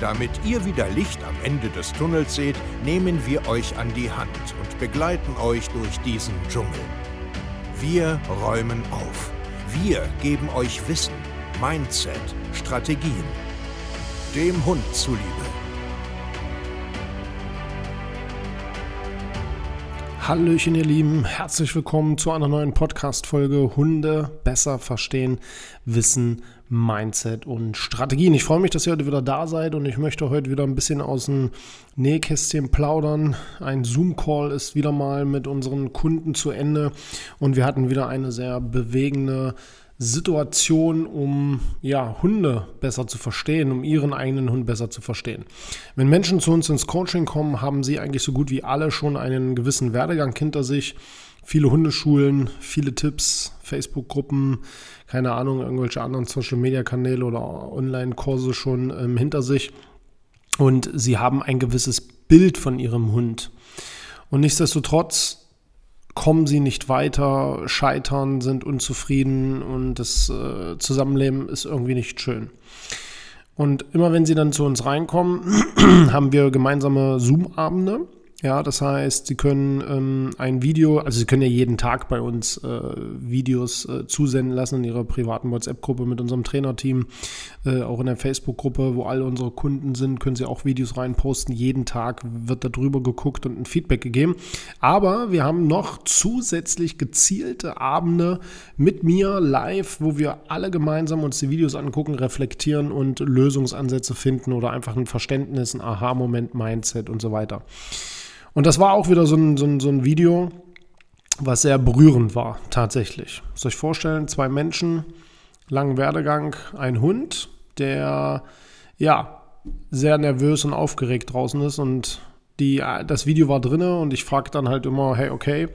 Damit ihr wieder Licht am Ende des Tunnels seht, nehmen wir euch an die Hand und begleiten euch durch diesen Dschungel. Wir räumen auf. Wir geben euch Wissen, Mindset, Strategien. Dem Hund zuliebe. Hallöchen, ihr Lieben. Herzlich willkommen zu einer neuen Podcast-Folge Hunde besser verstehen, wissen, Mindset und Strategien. Ich freue mich, dass ihr heute wieder da seid und ich möchte heute wieder ein bisschen aus dem Nähkästchen plaudern. Ein Zoom-Call ist wieder mal mit unseren Kunden zu Ende und wir hatten wieder eine sehr bewegende Situation, um ja, Hunde besser zu verstehen, um ihren eigenen Hund besser zu verstehen. Wenn Menschen zu uns ins Coaching kommen, haben sie eigentlich so gut wie alle schon einen gewissen Werdegang hinter sich viele Hundeschulen, viele Tipps, Facebook-Gruppen, keine Ahnung, irgendwelche anderen Social-Media-Kanäle oder Online-Kurse schon ähm, hinter sich. Und sie haben ein gewisses Bild von ihrem Hund. Und nichtsdestotrotz kommen sie nicht weiter, scheitern, sind unzufrieden und das äh, Zusammenleben ist irgendwie nicht schön. Und immer wenn sie dann zu uns reinkommen, haben wir gemeinsame Zoom-Abende ja, das heißt, Sie können ähm, ein Video, also Sie können ja jeden Tag bei uns äh, Videos äh, zusenden lassen in Ihrer privaten WhatsApp-Gruppe mit unserem Trainerteam, äh, auch in der Facebook-Gruppe, wo alle unsere Kunden sind, können Sie auch Videos reinposten. Jeden Tag wird darüber geguckt und ein Feedback gegeben. Aber wir haben noch zusätzlich gezielte Abende mit mir live, wo wir alle gemeinsam uns die Videos angucken, reflektieren und Lösungsansätze finden oder einfach ein Verständnis, ein Aha-Moment, Mindset und so weiter. Und das war auch wieder so ein, so ein, so ein Video, was sehr berührend war, tatsächlich. Muss euch vorstellen, zwei Menschen, langen Werdegang, ein Hund, der ja sehr nervös und aufgeregt draußen ist und die, das Video war drinne und ich frage dann halt immer, hey, okay,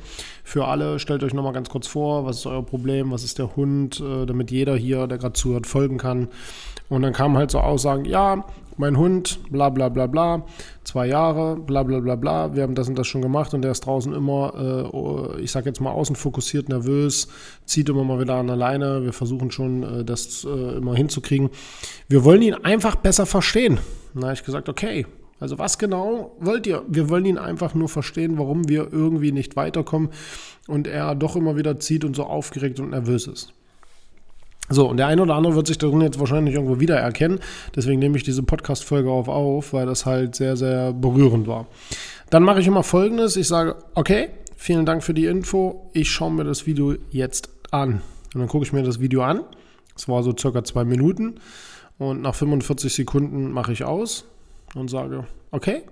für alle, stellt euch nochmal ganz kurz vor, was ist euer Problem, was ist der Hund, äh, damit jeder hier, der gerade zuhört, folgen kann. Und dann kamen halt so Aussagen, ja, mein Hund, bla bla bla bla, zwei Jahre, bla bla bla bla, wir haben das und das schon gemacht und der ist draußen immer, äh, oh, ich sag jetzt mal außen fokussiert, nervös, zieht immer mal wieder an der Leine, wir versuchen schon äh, das äh, immer hinzukriegen. Wir wollen ihn einfach besser verstehen. Na, ich gesagt, okay, also was genau wollt ihr? Wir wollen ihn einfach nur verstehen, warum wir irgendwie nicht weiterkommen und er doch immer wieder zieht und so aufgeregt und nervös ist. So, und der eine oder andere wird sich darin jetzt wahrscheinlich irgendwo wiedererkennen. Deswegen nehme ich diese Podcast-Folge auf, auf, weil das halt sehr, sehr berührend war. Dann mache ich immer folgendes: Ich sage, okay, vielen Dank für die Info. Ich schaue mir das Video jetzt an. Und dann gucke ich mir das Video an. Es war so circa zwei Minuten. Und nach 45 Sekunden mache ich aus und sage, okay,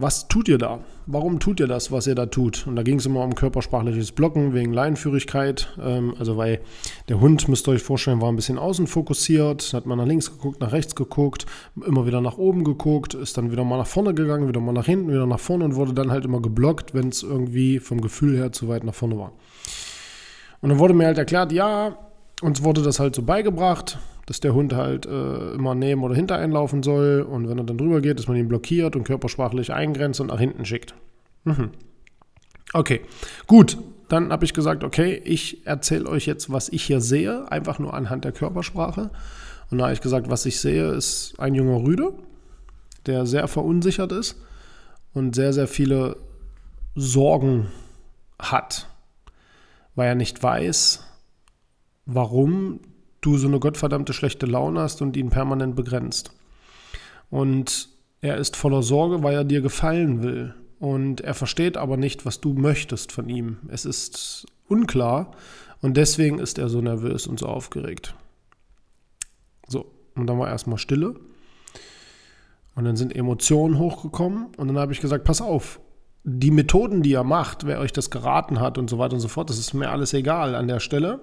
was tut ihr da? Warum tut ihr das, was ihr da tut? Und da ging es immer um körpersprachliches Blocken wegen Leinenführigkeit. Ähm, also weil der Hund, müsst ihr euch vorstellen, war ein bisschen außen fokussiert, hat mal nach links geguckt, nach rechts geguckt, immer wieder nach oben geguckt, ist dann wieder mal nach vorne gegangen, wieder mal nach hinten, wieder nach vorne und wurde dann halt immer geblockt, wenn es irgendwie vom Gefühl her zu weit nach vorne war. Und dann wurde mir halt erklärt, ja, uns wurde das halt so beigebracht, dass der Hund halt äh, immer neben oder hinter einlaufen soll und wenn er dann drüber geht, dass man ihn blockiert und körpersprachlich eingrenzt und nach hinten schickt. Mhm. Okay, gut. Dann habe ich gesagt, okay, ich erzähle euch jetzt, was ich hier sehe, einfach nur anhand der Körpersprache. Und da habe ich gesagt, was ich sehe, ist ein junger Rüde, der sehr verunsichert ist und sehr, sehr viele Sorgen hat, weil er nicht weiß, warum du so eine gottverdammte schlechte Laune hast und ihn permanent begrenzt. Und er ist voller Sorge, weil er dir gefallen will. Und er versteht aber nicht, was du möchtest von ihm. Es ist unklar und deswegen ist er so nervös und so aufgeregt. So, und dann war erstmal Stille. Und dann sind Emotionen hochgekommen und dann habe ich gesagt, pass auf, die Methoden, die er macht, wer euch das geraten hat und so weiter und so fort, das ist mir alles egal an der Stelle.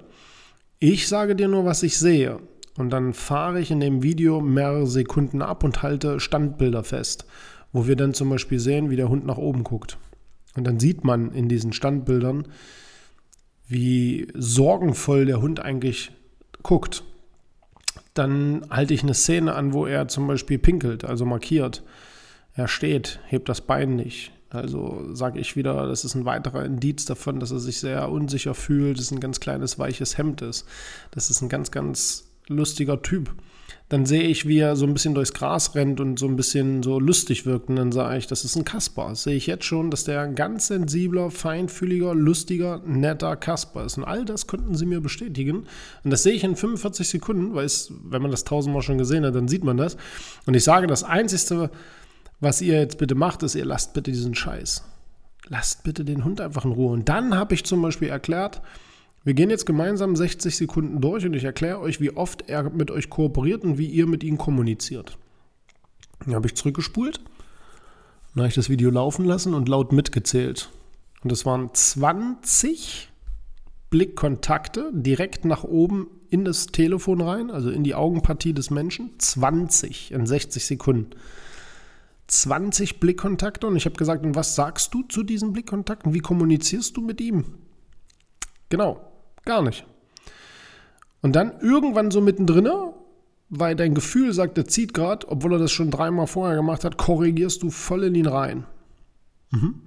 Ich sage dir nur, was ich sehe. Und dann fahre ich in dem Video mehrere Sekunden ab und halte Standbilder fest, wo wir dann zum Beispiel sehen, wie der Hund nach oben guckt. und dann sieht man in diesen Standbildern, wie sorgenvoll der Hund eigentlich guckt. Dann halte ich eine Szene an, wo er zum Beispiel pinkelt, also markiert. Er steht, hebt das Bein nicht. Also sage ich wieder, das ist ein weiterer Indiz davon, dass er sich sehr unsicher fühlt, dass es ein ganz kleines, weiches Hemd ist. Das ist ein ganz, ganz lustiger Typ dann sehe ich, wie er so ein bisschen durchs Gras rennt und so ein bisschen so lustig wirkt. Und dann sage ich, das ist ein Kasper. Das sehe ich jetzt schon, dass der ein ganz sensibler, feinfühliger, lustiger, netter Kasper ist. Und all das könnten sie mir bestätigen. Und das sehe ich in 45 Sekunden, weil es, wenn man das tausendmal schon gesehen hat, dann sieht man das. Und ich sage, das Einzige, was ihr jetzt bitte macht, ist, ihr lasst bitte diesen Scheiß. Lasst bitte den Hund einfach in Ruhe. Und dann habe ich zum Beispiel erklärt, wir gehen jetzt gemeinsam 60 Sekunden durch und ich erkläre euch, wie oft er mit euch kooperiert und wie ihr mit ihm kommuniziert. Dann habe ich zurückgespult, dann habe ich das Video laufen lassen und laut mitgezählt. Und es waren 20 Blickkontakte direkt nach oben in das Telefon rein, also in die Augenpartie des Menschen. 20 in 60 Sekunden. 20 Blickkontakte und ich habe gesagt, und was sagst du zu diesen Blickkontakten? Wie kommunizierst du mit ihm? Genau, Gar nicht. Und dann irgendwann so mittendrin, weil dein Gefühl sagt, er zieht gerade, obwohl er das schon dreimal vorher gemacht hat, korrigierst du voll in ihn rein. Mhm.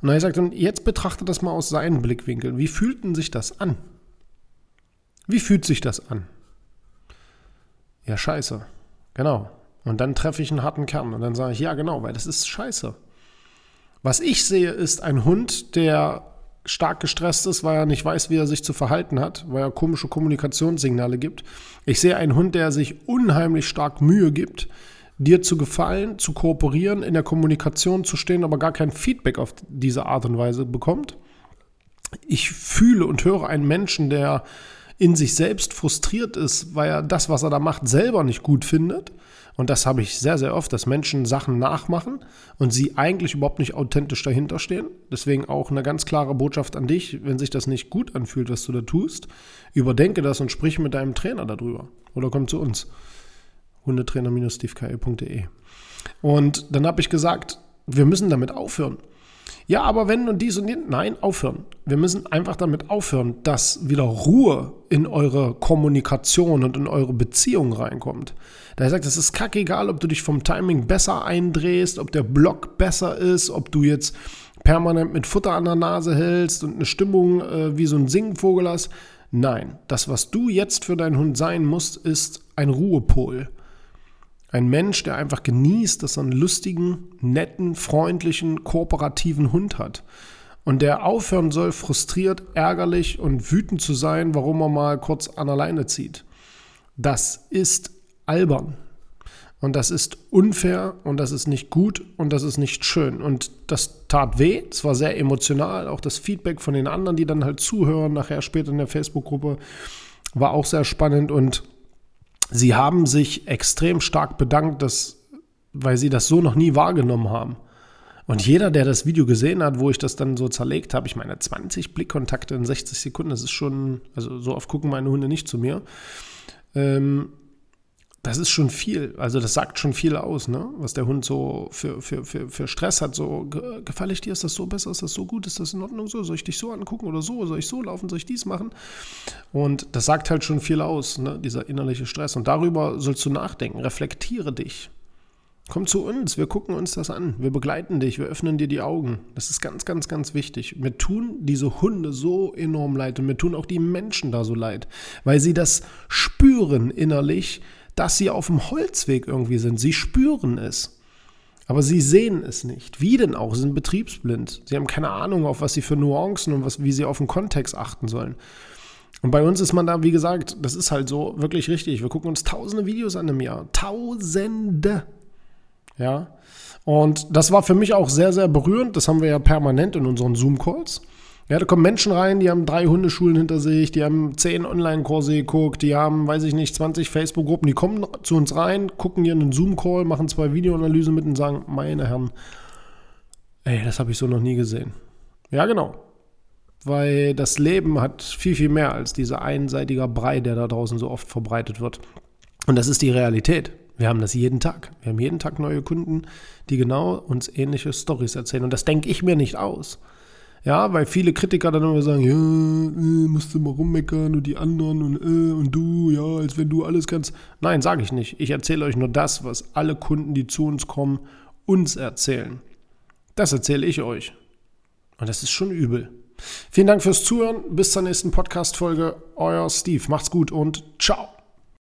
Und dann sagt er, jetzt betrachte das mal aus seinen Blickwinkeln. Wie fühlt denn sich das an? Wie fühlt sich das an? Ja, scheiße. Genau. Und dann treffe ich einen harten Kern und dann sage ich, ja, genau, weil das ist scheiße. Was ich sehe, ist ein Hund, der stark gestresst ist, weil er nicht weiß, wie er sich zu verhalten hat, weil er komische Kommunikationssignale gibt. Ich sehe einen Hund, der sich unheimlich stark Mühe gibt, dir zu gefallen, zu kooperieren, in der Kommunikation zu stehen, aber gar kein Feedback auf diese Art und Weise bekommt. Ich fühle und höre einen Menschen, der in sich selbst frustriert ist, weil er das, was er da macht, selber nicht gut findet und das habe ich sehr, sehr oft, dass Menschen Sachen nachmachen und sie eigentlich überhaupt nicht authentisch dahinter stehen. Deswegen auch eine ganz klare Botschaft an dich, wenn sich das nicht gut anfühlt, was du da tust, überdenke das und sprich mit deinem Trainer darüber. Oder komm zu uns. Hundetrainer-steveke.de. Und dann habe ich gesagt, wir müssen damit aufhören. Ja, aber wenn und dies und jenes. Nein, aufhören. Wir müssen einfach damit aufhören, dass wieder Ruhe in eure Kommunikation und in eure Beziehung reinkommt. Da sagt, es ist kackegal, ob du dich vom Timing besser eindrehst, ob der Block besser ist, ob du jetzt permanent mit Futter an der Nase hältst und eine Stimmung äh, wie so ein Singvogel hast. Nein, das, was du jetzt für deinen Hund sein musst, ist ein Ruhepol. Ein Mensch, der einfach genießt, dass er einen lustigen, netten, freundlichen, kooperativen Hund hat. Und der aufhören soll, frustriert, ärgerlich und wütend zu sein, warum er mal kurz an alleine zieht. Das ist albern. Und das ist unfair und das ist nicht gut und das ist nicht schön. Und das tat weh. Es war sehr emotional. Auch das Feedback von den anderen, die dann halt zuhören, nachher später in der Facebook-Gruppe, war auch sehr spannend. Und sie haben sich extrem stark bedankt, dass, weil sie das so noch nie wahrgenommen haben. Und jeder, der das Video gesehen hat, wo ich das dann so zerlegt habe, ich meine, 20 Blickkontakte in 60 Sekunden, das ist schon, also so oft gucken meine Hunde nicht zu mir. Ähm, das ist schon viel. Also das sagt schon viel aus, ne? was der Hund so für, für, für, für Stress hat. So, gefalle ich dir? Ist das so besser? Ist das so gut? Ist das in Ordnung so? Soll ich dich so angucken oder so? Soll ich so laufen? Soll ich dies machen? Und das sagt halt schon viel aus, ne? dieser innerliche Stress. Und darüber sollst du nachdenken. Reflektiere dich. Komm zu uns, wir gucken uns das an, wir begleiten dich, wir öffnen dir die Augen. Das ist ganz, ganz, ganz wichtig. Mir tun diese Hunde so enorm leid und mir tun auch die Menschen da so leid, weil sie das spüren innerlich, dass sie auf dem Holzweg irgendwie sind. Sie spüren es. Aber sie sehen es nicht. Wie denn auch? Sie sind betriebsblind. Sie haben keine Ahnung, auf was sie für Nuancen und was, wie sie auf den Kontext achten sollen. Und bei uns ist man da, wie gesagt, das ist halt so wirklich richtig. Wir gucken uns tausende Videos an im Jahr. Tausende. Ja. Und das war für mich auch sehr, sehr berührend. Das haben wir ja permanent in unseren Zoom-Calls. Ja, da kommen Menschen rein, die haben drei Hundeschulen hinter sich, die haben zehn Online-Kurse geguckt, die haben, weiß ich nicht, 20 Facebook-Gruppen, die kommen zu uns rein, gucken hier einen Zoom-Call, machen zwei Videoanalysen mit und sagen, meine Herren, ey, das habe ich so noch nie gesehen. Ja, genau. Weil das Leben hat viel, viel mehr als dieser einseitige Brei, der da draußen so oft verbreitet wird. Und das ist die Realität. Wir haben das jeden Tag. Wir haben jeden Tag neue Kunden, die genau uns ähnliche Stories erzählen. Und das denke ich mir nicht aus. Ja, weil viele Kritiker dann immer sagen, ja, äh, musst du mal rummeckern und die anderen und äh, und du, ja, als wenn du alles kannst. Nein, sage ich nicht. Ich erzähle euch nur das, was alle Kunden, die zu uns kommen, uns erzählen. Das erzähle ich euch. Und das ist schon übel. Vielen Dank fürs Zuhören. Bis zur nächsten Podcast-Folge. Euer Steve. Macht's gut und ciao.